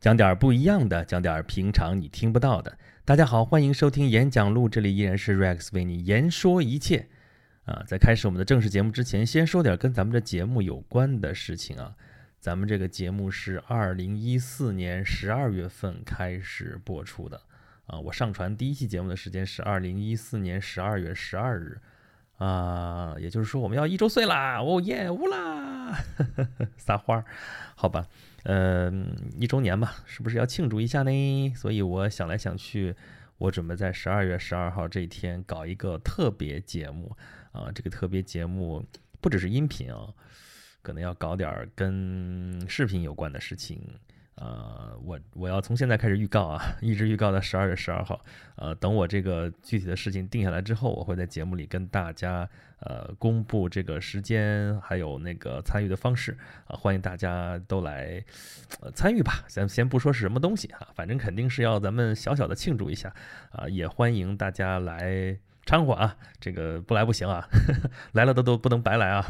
讲点儿不一样的，讲点儿平常你听不到的。大家好，欢迎收听演讲录，这里依然是 Rex 为你言说一切。啊，在开始我们的正式节目之前，先说点跟咱们这节目有关的事情啊。咱们这个节目是二零一四年十二月份开始播出的啊。我上传第一期节目的时间是二零一四年十二月十二日啊，也就是说我们要一周岁啦！哦耶，乌啦，撒花儿，好吧。嗯，一周年吧，是不是要庆祝一下呢？所以我想来想去，我准备在十二月十二号这一天搞一个特别节目啊。这个特别节目不只是音频啊，可能要搞点跟视频有关的事情。呃，我我要从现在开始预告啊，一直预告到十二月十二号。呃，等我这个具体的事情定下来之后，我会在节目里跟大家呃公布这个时间，还有那个参与的方式啊，欢迎大家都来呃参与吧。咱先不说是什么东西啊，反正肯定是要咱们小小的庆祝一下啊，也欢迎大家来。掺和啊，这个不来不行啊，来了都都不能白来啊，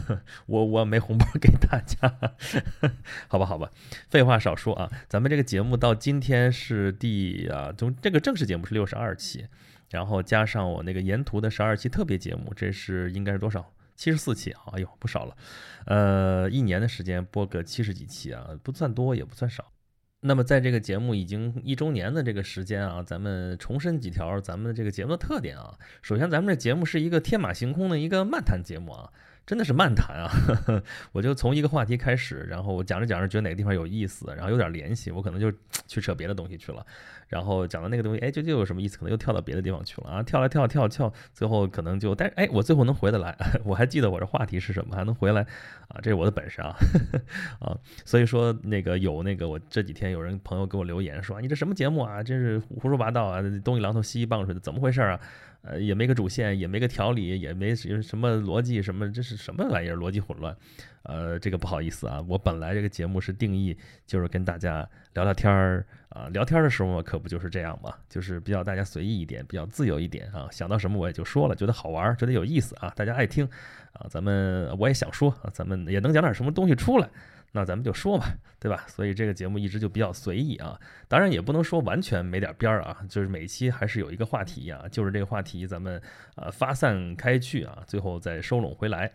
我我没红包给大家，好吧好吧，废话少说啊，咱们这个节目到今天是第啊，从这个正式节目是六十二期，然后加上我那个沿途的十二期特别节目，这是应该是多少？七十四期，哎呦不少了，呃，一年的时间播个七十几期啊，不算多也不算少。那么，在这个节目已经一周年的这个时间啊，咱们重申几条咱们这个节目的特点啊。首先，咱们这节目是一个天马行空的一个漫谈节目啊。真的是漫谈啊！我就从一个话题开始，然后我讲着讲着觉得哪个地方有意思，然后有点联系，我可能就 去扯别的东西去了。然后讲到那个东西，哎，就又有什么意思？可能又跳到别的地方去了啊！跳来跳跳跳，最后可能就，但是哎，我最后能回得来，我还记得我这话题是什么，还能回来啊！这是我的本事啊！啊，所以说那个有那个我这几天有人朋友给我留言说，你这什么节目啊？真是胡说八道啊！东一榔头西一棒槌的，怎么回事啊？呃，也没个主线，也没个条理，也没什么逻辑，什么这是什么玩意儿？逻辑混乱。呃，这个不好意思啊，我本来这个节目是定义就是跟大家聊聊天儿啊，聊天儿的时候可不就是这样嘛，就是比较大家随意一点，比较自由一点啊，想到什么我也就说了，觉得好玩，觉得有意思啊，大家爱听啊，咱们我也想说啊，咱们也能讲点什么东西出来。那咱们就说吧，对吧？所以这个节目一直就比较随意啊，当然也不能说完全没点边儿啊，就是每一期还是有一个话题啊，就是这个话题咱们呃发散开去啊，最后再收拢回来，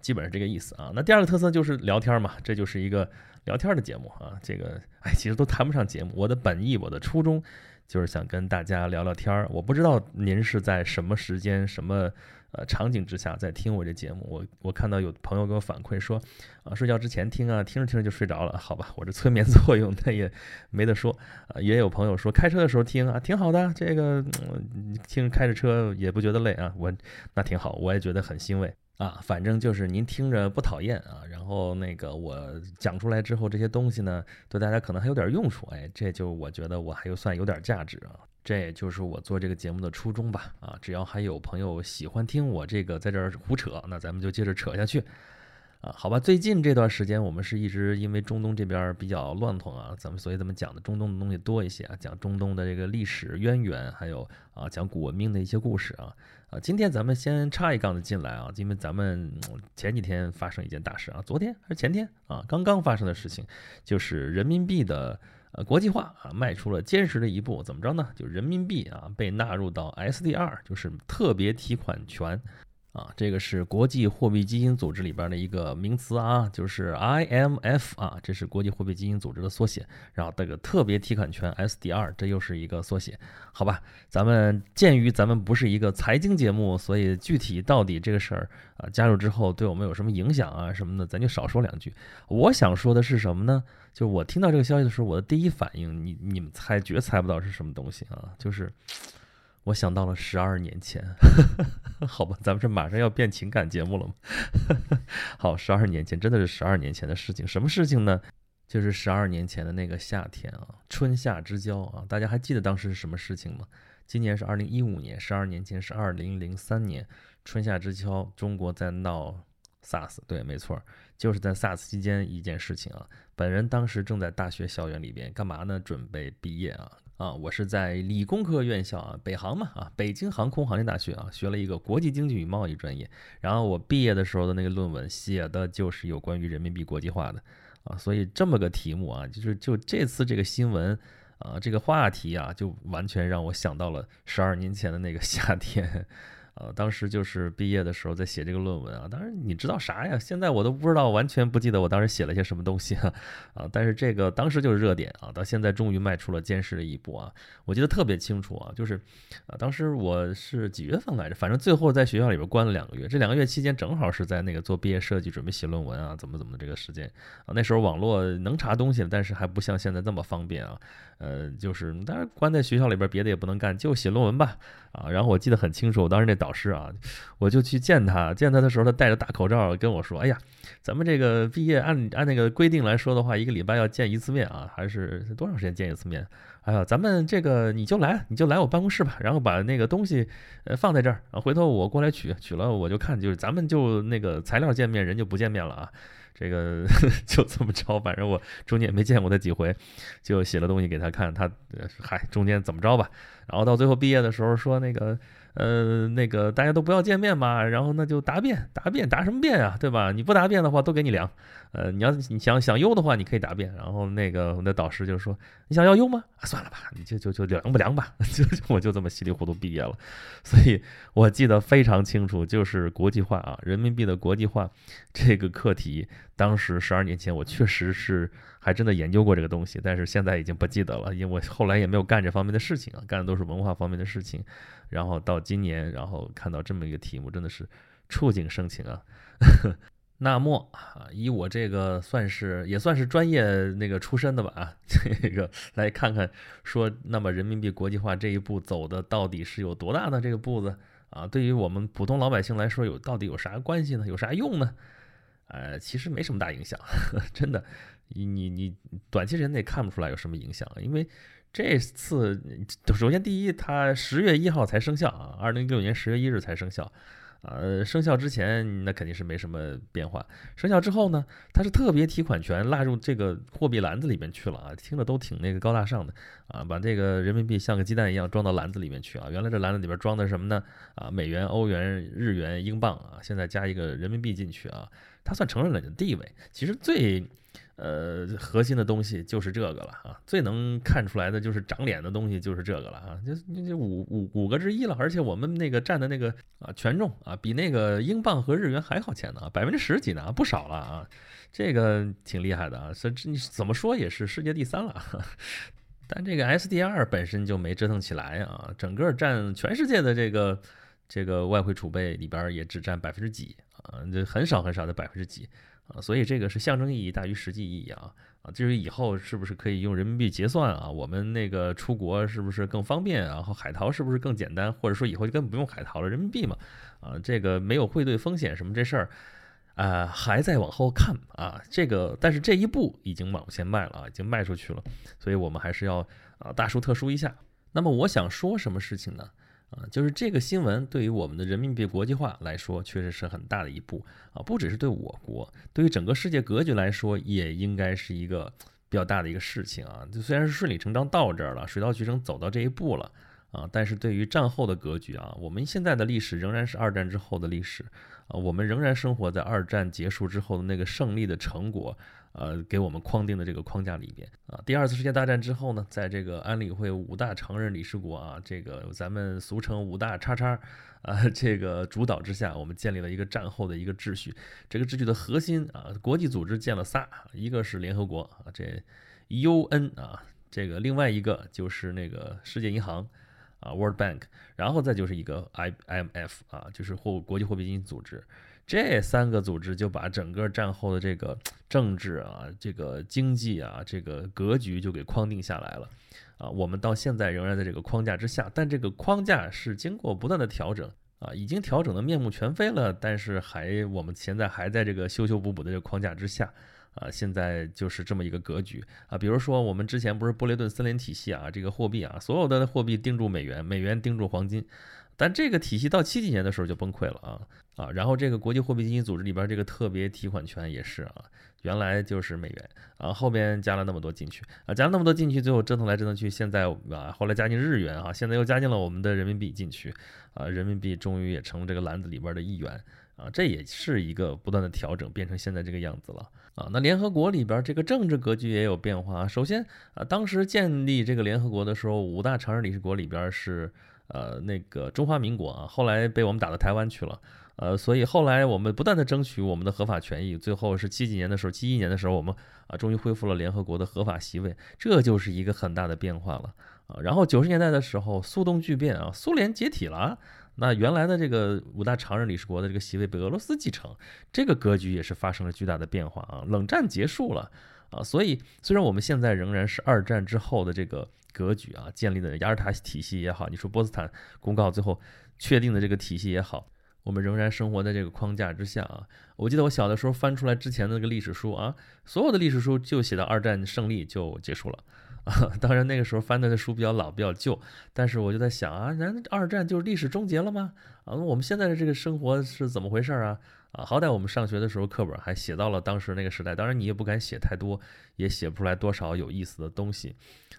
基本上这个意思啊。那第二个特色就是聊天嘛，这就是一个聊天的节目啊。这个哎，其实都谈不上节目，我的本意，我的初衷就是想跟大家聊聊天儿。我不知道您是在什么时间什么。呃，场景之下在听我这节目，我我看到有朋友给我反馈说，啊，睡觉之前听啊，听着听着就睡着了，好吧，我这催眠作用那也没得说，啊，也有朋友说开车的时候听啊，挺好的，这个听开着车也不觉得累啊，我那挺好，我也觉得很欣慰啊，反正就是您听着不讨厌啊，然后那个我讲出来之后这些东西呢，对大家可能还有点用处，哎，这就我觉得我还有算有点价值啊。这也就是我做这个节目的初衷吧，啊，只要还有朋友喜欢听我这个在这儿胡扯，那咱们就接着扯下去，啊，好吧。最近这段时间我们是一直因为中东这边比较乱腾啊，咱们所以咱们讲的中东的东西多一些啊，讲中东的这个历史渊源，还有啊讲古文明的一些故事啊，啊，今天咱们先插一杠子进来啊，因为咱们前几天发生一件大事啊，昨天还是前天啊，刚刚发生的事情，就是人民币的。呃，国际化啊，迈出了坚实的一步。怎么着呢？就人民币啊，被纳入到 SDR，就是特别提款权。啊，这个是国际货币基金组织里边的一个名词啊，就是 IMF 啊，这是国际货币基金组织的缩写。然后这个特别提款权 SDR，这又是一个缩写，好吧？咱们鉴于咱们不是一个财经节目，所以具体到底这个事儿啊，加入之后对我们有什么影响啊什么的，咱就少说两句。我想说的是什么呢？就我听到这个消息的时候，我的第一反应，你你们猜绝猜不到是什么东西啊？就是。我想到了十二年前，好吧，咱们这马上要变情感节目了吗？好，十二年前真的是十二年前的事情，什么事情呢？就是十二年前的那个夏天啊，春夏之交啊，大家还记得当时是什么事情吗？今年是二零一五年，十二年前是二零零三年，春夏之交，中国在闹 SARS，对，没错，就是在 SARS 期间一件事情啊。本人当时正在大学校园里边干嘛呢？准备毕业啊。啊，我是在理工科院校啊，北航嘛啊，北京航空航天大学啊，学了一个国际经济与贸易专业。然后我毕业的时候的那个论文写的就是有关于人民币国际化的啊，所以这么个题目啊，就是就这次这个新闻啊，这个话题啊，就完全让我想到了十二年前的那个夏天。呃，当时就是毕业的时候在写这个论文啊，当然你知道啥呀？现在我都不知道，完全不记得我当时写了些什么东西啊。啊，但是这个当时就是热点啊，到现在终于迈出了坚实的一步啊。我记得特别清楚啊，就是啊，当时我是几月份来着？反正最后在学校里边关了两个月，这两个月期间正好是在那个做毕业设计、准备写论文啊，怎么怎么这个时间啊。那时候网络能查东西，但是还不像现在这么方便啊。呃，就是当然关在学校里边，别的也不能干，就写论文吧。啊，然后我记得很清楚，我当时那导师啊，我就去见他，见他的时候，他戴着大口罩跟我说：“哎呀，咱们这个毕业按按那个规定来说的话，一个礼拜要见一次面啊，还是多长时间见一次面？哎呀，咱们这个你就来，你就来我办公室吧，然后把那个东西呃放在这儿啊，回头我过来取，取了我就看，就是咱们就那个材料见面，人就不见面了啊。”这个 就这么着，反正我中间也没见过他几回，就写了东西给他看，他嗨，中间怎么着吧？然后到最后毕业的时候说那个。呃，那个大家都不要见面嘛，然后那就答辩，答辩答什么辩啊，对吧？你不答辩的话，都给你量。呃，你要你想想优的话，你可以答辩。然后那个我的导师就说：“你想要优吗？啊算了吧，你就就就凉不凉吧。”就我就这么稀里糊涂毕业了。所以我记得非常清楚，就是国际化啊，人民币的国际化这个课题，当时十二年前我确实是还真的研究过这个东西，但是现在已经不记得了，因为我后来也没有干这方面的事情啊，干的都是文化方面的事情。然后到今年，然后看到这么一个题目，真的是触景生情啊。那么啊，以我这个算是也算是专业那个出身的吧啊，这个来看看说，那么人民币国际化这一步走的到底是有多大呢？这个步子啊，对于我们普通老百姓来说，有到底有啥关系呢？有啥用呢？呃，其实没什么大影响，真的，你你你短期之内看不出来有什么影响，因为。这次首先第一，它十月一号才生效啊，二零一六年十月一日才生效，呃，生效之前那肯定是没什么变化，生效之后呢，它是特别提款权纳入这个货币篮子里面去了啊，听着都挺那个高大上的啊，把这个人民币像个鸡蛋一样装到篮子里面去啊，原来这篮子里边装的什么呢？啊，美元、欧元、日元、英镑啊，现在加一个人民币进去啊，它算承认了你的地位，其实最。呃，核心的东西就是这个了啊，最能看出来的就是长脸的东西就是这个了啊，就就就五五五个之一了，而且我们那个占的那个啊权重啊，比那个英镑和日元还靠前呢，百分之十几呢，不少了啊，这个挺厉害的啊，所以你怎么说也是世界第三了，但这个 SDR 本身就没折腾起来啊，整个占全世界的这个这个外汇储备里边也只占百分之几啊，这很少很少的百分之几。啊，所以这个是象征意义大于实际意义啊啊！至于以后是不是可以用人民币结算啊？我们那个出国是不是更方便？然后海淘是不是更简单？或者说以后就根本不用海淘了，人民币嘛？啊，这个没有汇兑风险什么这事儿，啊，还在往后看啊。这个但是这一步已经往前迈了啊，已经迈出去了，所以我们还是要啊大书特书一下。那么我想说什么事情呢？啊，就是这个新闻对于我们的人民币国际化来说，确实是很大的一步啊！不只是对我国，对于整个世界格局来说，也应该是一个比较大的一个事情啊！就虽然是顺理成章到这儿了，水到渠成走到这一步了啊，但是对于战后的格局啊，我们现在的历史仍然是二战之后的历史啊，我们仍然生活在二战结束之后的那个胜利的成果。呃，给我们框定的这个框架里边啊，第二次世界大战之后呢，在这个安理会五大常任理事国啊，这个咱们俗称五大叉叉啊，这个主导之下，我们建立了一个战后的一个秩序。这个秩序的核心啊，国际组织建了仨，一个是联合国啊，这 UN 啊，这个另外一个就是那个世界银行啊，World Bank，然后再就是一个 IMF 啊，就是货国际货币基金组织。这三个组织就把整个战后的这个政治啊、这个经济啊、这个格局就给框定下来了，啊，我们到现在仍然在这个框架之下，但这个框架是经过不断的调整啊，已经调整的面目全非了，但是还我们现在还在这个修修补补的这个框架之下，啊，现在就是这么一个格局啊，比如说我们之前不是布雷顿森林体系啊，这个货币啊，所有的货币盯住美元，美元盯住黄金。但这个体系到七几年的时候就崩溃了啊啊！然后这个国际货币基金组织里边这个特别提款权也是啊，原来就是美元啊，后边加了那么多进去啊，加了那么多进去，最后折腾来折腾去，现在啊，后来加进日元啊，现在又加进了我们的人民币进去啊，人民币终于也成了这个篮子里边的一员啊，这也是一个不断的调整，变成现在这个样子了。啊，那联合国里边这个政治格局也有变化。首先啊，当时建立这个联合国的时候，五大常任理事国里边是呃那个中华民国啊，后来被我们打到台湾去了。呃，所以后来我们不断的争取我们的合法权益，最后是七几年的时候，七一年的时候，我们啊终于恢复了联合国的合法席位，这就是一个很大的变化了啊。然后九十年代的时候，苏东剧变啊，苏联解体了。那原来的这个五大常任理事国的这个席位被俄罗斯继承，这个格局也是发生了巨大的变化啊。冷战结束了啊，所以虽然我们现在仍然是二战之后的这个格局啊，建立的雅尔塔体系也好，你说波茨坦公告最后确定的这个体系也好，我们仍然生活在这个框架之下啊。我记得我小的时候翻出来之前的那个历史书啊，所有的历史书就写到二战胜利就结束了。啊，当然那个时候翻的书比较老，比较旧，但是我就在想啊，难二战就是历史终结了吗？啊，我们现在的这个生活是怎么回事啊？啊，好歹我们上学的时候课本还写到了当时那个时代，当然你也不敢写太多，也写不出来多少有意思的东西，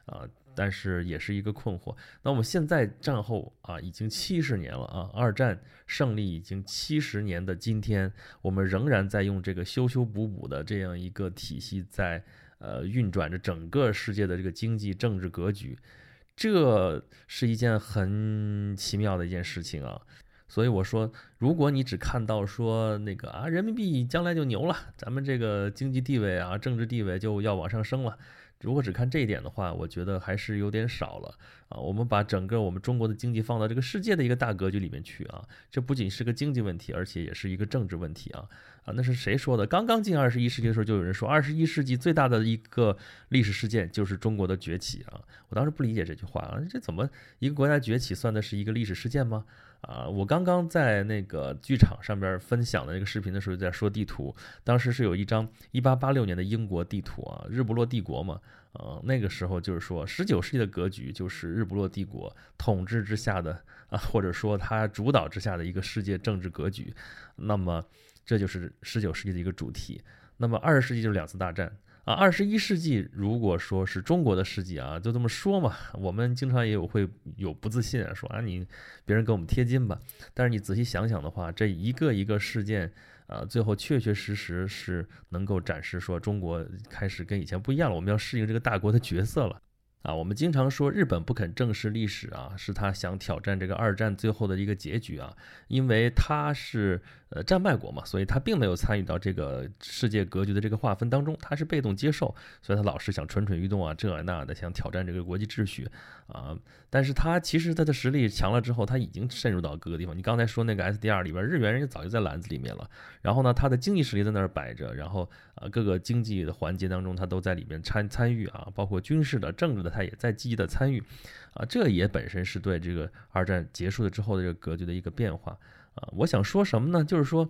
啊，但是也是一个困惑。那我们现在战后啊，已经七十年了啊，二战胜利已经七十年的今天，我们仍然在用这个修修补补的这样一个体系在。呃，运转着整个世界的这个经济政治格局，这是一件很奇妙的一件事情啊。所以我说，如果你只看到说那个啊，人民币将来就牛了，咱们这个经济地位啊，政治地位就要往上升了。如果只看这一点的话，我觉得还是有点少了啊。我们把整个我们中国的经济放到这个世界的一个大格局里面去啊，这不仅是个经济问题，而且也是一个政治问题啊啊！那是谁说的？刚刚进二十一世纪的时候，就有人说，二十一世纪最大的一个历史事件就是中国的崛起啊。我当时不理解这句话啊，这怎么一个国家崛起算的是一个历史事件吗？啊，我刚刚在那个剧场上边分享的那个视频的时候，在说地图。当时是有一张一八八六年的英国地图啊，日不落帝国嘛。呃，那个时候就是说，十九世纪的格局就是日不落帝国统治之下的啊，或者说它主导之下的一个世界政治格局。那么，这就是十九世纪的一个主题。那么，二十世纪就是两次大战。啊，二十一世纪如果说是中国的世纪啊，就这么说嘛。我们经常也有会有不自信啊，说啊你别人给我们贴金吧。但是你仔细想想的话，这一个一个事件，啊，最后确确实实是能够展示说中国开始跟以前不一样了，我们要适应这个大国的角色了。啊，我们经常说日本不肯正视历史啊，是他想挑战这个二战最后的一个结局啊，因为他是呃战败国嘛，所以他并没有参与到这个世界格局的这个划分当中，他是被动接受，所以他老是想蠢蠢欲动啊，这那的想挑战这个国际秩序啊，但是他其实他的实力强了之后，他已经渗入到各个地方。你刚才说那个 SDR 里边，日元人家早就在篮子里面了，然后呢，他的经济实力在那儿摆着，然后啊各个经济的环节当中，他都在里面参参与啊，包括军事的、政治的。他也在积极的参与，啊，这也本身是对这个二战结束了之后的这个格局的一个变化，啊，我想说什么呢？就是说。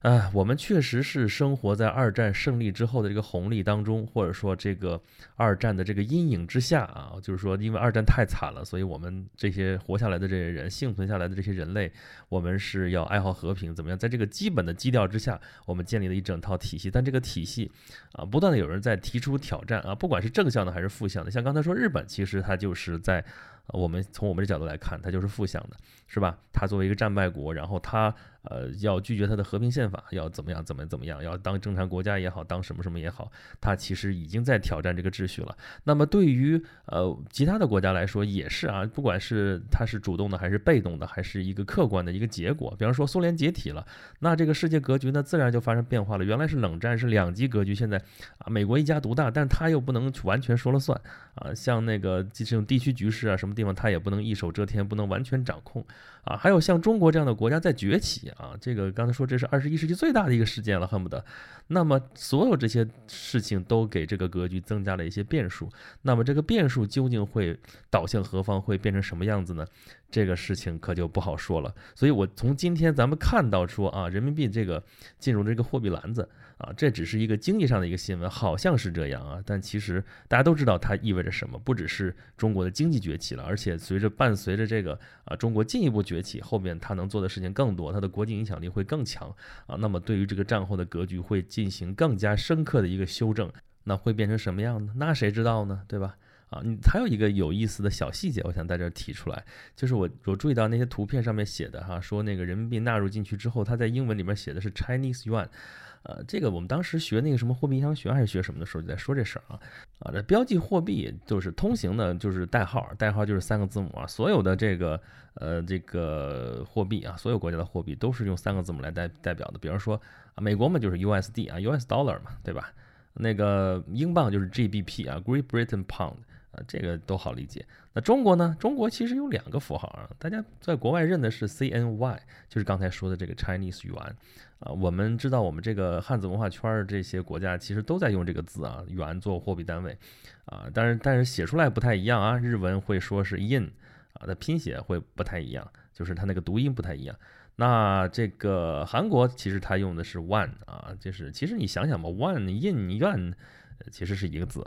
哎，我们确实是生活在二战胜利之后的这个红利当中，或者说这个二战的这个阴影之下啊。就是说，因为二战太惨了，所以我们这些活下来的这些人，幸存下来的这些人类，我们是要爱好和平，怎么样？在这个基本的基调之下，我们建立了一整套体系。但这个体系啊，不断的有人在提出挑战啊，不管是正向的还是负向的。像刚才说日本，其实它就是在。我们从我们的角度来看，它就是负向的，是吧？它作为一个战败国，然后它呃要拒绝它的和平宪法，要怎么样怎么怎么样，要当正常国家也好，当什么什么也好，它其实已经在挑战这个秩序了。那么对于呃其他的国家来说也是啊，不管是它是主动的还是被动的，还是一个客观的一个结果。比方说苏联解体了，那这个世界格局呢自然就发生变化了。原来是冷战是两极格局，现在啊美国一家独大，但它又不能完全说了算啊，像那个这种地区局势啊什么。地方他也不能一手遮天，不能完全掌控啊。还有像中国这样的国家在崛起啊，这个刚才说这是二十一世纪最大的一个事件了，恨不得。那么所有这些事情都给这个格局增加了一些变数。那么这个变数究竟会导向何方，会变成什么样子呢？这个事情可就不好说了。所以我从今天咱们看到说啊，人民币这个进入这个货币篮子。啊，这只是一个经济上的一个新闻，好像是这样啊，但其实大家都知道它意味着什么。不只是中国的经济崛起了，而且随着伴随着这个啊，中国进一步崛起，后面它能做的事情更多，它的国际影响力会更强啊。那么对于这个战后的格局会进行更加深刻的一个修正，那会变成什么样呢？那谁知道呢？对吧？啊，你还有一个有意思的小细节，我想在这提出来，就是我我注意到那些图片上面写的哈，说那个人民币纳入进去之后，它在英文里面写的是 Chinese Yuan。呃，这个我们当时学那个什么货币银行学还是学什么的时候就在说这事儿啊啊，这标记货币就是通行的，就是代号，代号就是三个字母啊，所有的这个呃这个货币啊，所有国家的货币都是用三个字母来代代表的，比方说啊，美国嘛就是 USD 啊，US Dollar 嘛，对吧？那个英镑就是 GBP 啊，Great Britain Pound。啊，这个都好理解。那中国呢？中国其实有两个符号啊，大家在国外认的是 CNY，就是刚才说的这个 Chinese yuan 啊。我们知道，我们这个汉字文化圈儿这些国家其实都在用这个字啊，元做货币单位啊。但是但是写出来不太一样啊，日文会说是 yin 啊，它拼写会不太一样，就是它那个读音不太一样。那这个韩国其实它用的是 one 啊，就是其实你想想吧，one yin yuan 其实是一个字。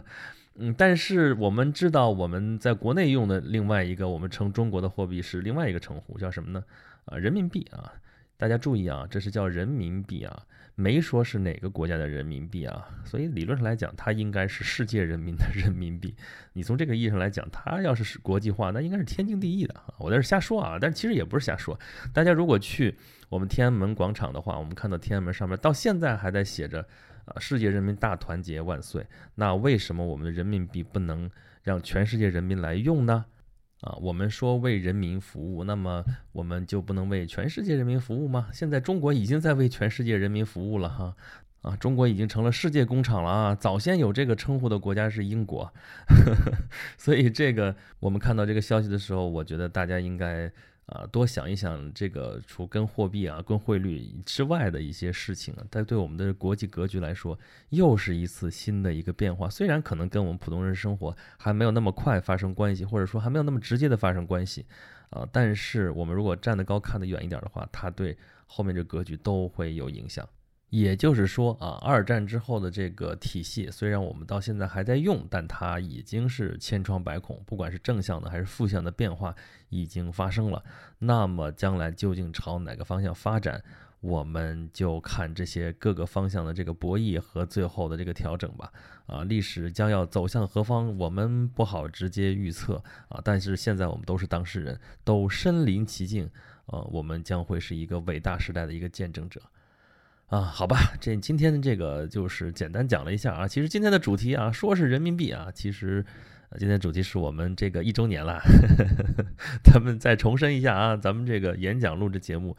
嗯，但是我们知道，我们在国内用的另外一个我们称中国的货币是另外一个称呼，叫什么呢？啊，人民币啊！大家注意啊，这是叫人民币啊，没说是哪个国家的人民币啊。所以理论上来讲，它应该是世界人民的人民币。你从这个意义上来讲，它要是国际化，那应该是天经地义的啊。我在这瞎说啊，但其实也不是瞎说。大家如果去我们天安门广场的话，我们看到天安门上面到现在还在写着。啊！世界人民大团结万岁！那为什么我们的人民币不能让全世界人民来用呢？啊，我们说为人民服务，那么我们就不能为全世界人民服务吗？现在中国已经在为全世界人民服务了哈！啊，中国已经成了世界工厂了啊！早先有这个称呼的国家是英国，所以这个我们看到这个消息的时候，我觉得大家应该。啊，多想一想这个除跟货币啊、跟汇率之外的一些事情啊，但对我们的国际格局来说，又是一次新的一个变化。虽然可能跟我们普通人生活还没有那么快发生关系，或者说还没有那么直接的发生关系，啊，但是我们如果站得高、看得远一点的话，它对后面这格局都会有影响。也就是说啊，二战之后的这个体系，虽然我们到现在还在用，但它已经是千疮百孔，不管是正向的还是负向的变化已经发生了。那么将来究竟朝哪个方向发展，我们就看这些各个方向的这个博弈和最后的这个调整吧。啊，历史将要走向何方，我们不好直接预测啊。但是现在我们都是当事人，都身临其境，呃，我们将会是一个伟大时代的一个见证者。啊，好吧，这今天的这个就是简单讲了一下啊。其实今天的主题啊，说是人民币啊，其实今天主题是我们这个一周年了。咱们再重申一下啊，咱们这个演讲录制节目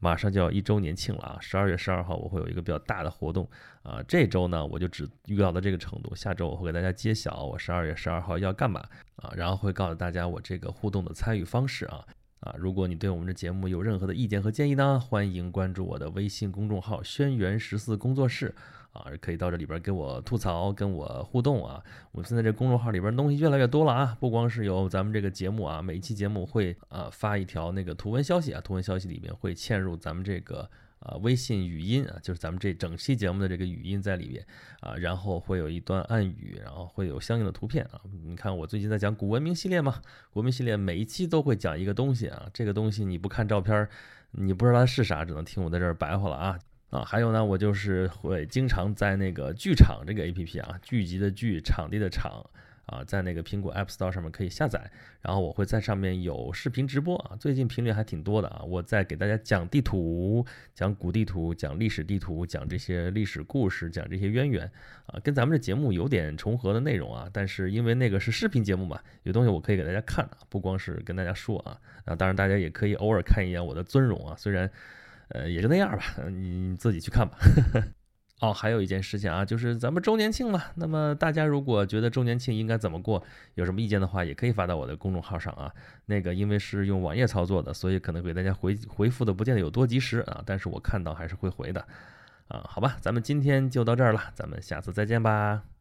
马上就要一周年庆了啊。十二月十二号我会有一个比较大的活动啊。这周呢，我就只预告到这个程度，下周我会给大家揭晓我十二月十二号要干嘛啊，然后会告诉大家我这个互动的参与方式啊。啊，如果你对我们的节目有任何的意见和建议呢，欢迎关注我的微信公众号“轩辕十四工作室”，啊，可以到这里边给我吐槽、跟我互动啊。我们现在这公众号里边东西越来越多了啊，不光是有咱们这个节目啊，每一期节目会啊发一条那个图文消息啊，图文消息里面会嵌入咱们这个。啊，微信语音啊，就是咱们这整期节目的这个语音在里边啊，然后会有一段暗语，然后会有相应的图片啊。你看我最近在讲古文明系列嘛，古文明系列每一期都会讲一个东西啊，这个东西你不看照片，你不知道它是啥，只能听我在这儿白话了啊啊。还有呢，我就是会经常在那个剧场这个 A P P 啊，聚集的剧，场地的场。啊，在那个苹果 App Store 上面可以下载，然后我会在上面有视频直播啊，最近频率还挺多的啊。我在给大家讲地图，讲古地图，讲历史地图，讲这些历史故事，讲这些渊源啊，跟咱们这节目有点重合的内容啊。但是因为那个是视频节目嘛，有东西我可以给大家看，不光是跟大家说啊。啊，当然大家也可以偶尔看一眼我的尊容啊，虽然呃也就那样吧，你自己去看吧。哦，还有一件事情啊，就是咱们周年庆嘛。那么大家如果觉得周年庆应该怎么过，有什么意见的话，也可以发到我的公众号上啊。那个因为是用网页操作的，所以可能给大家回回复的不见得有多及时啊。但是我看到还是会回的啊。好吧，咱们今天就到这儿了，咱们下次再见吧。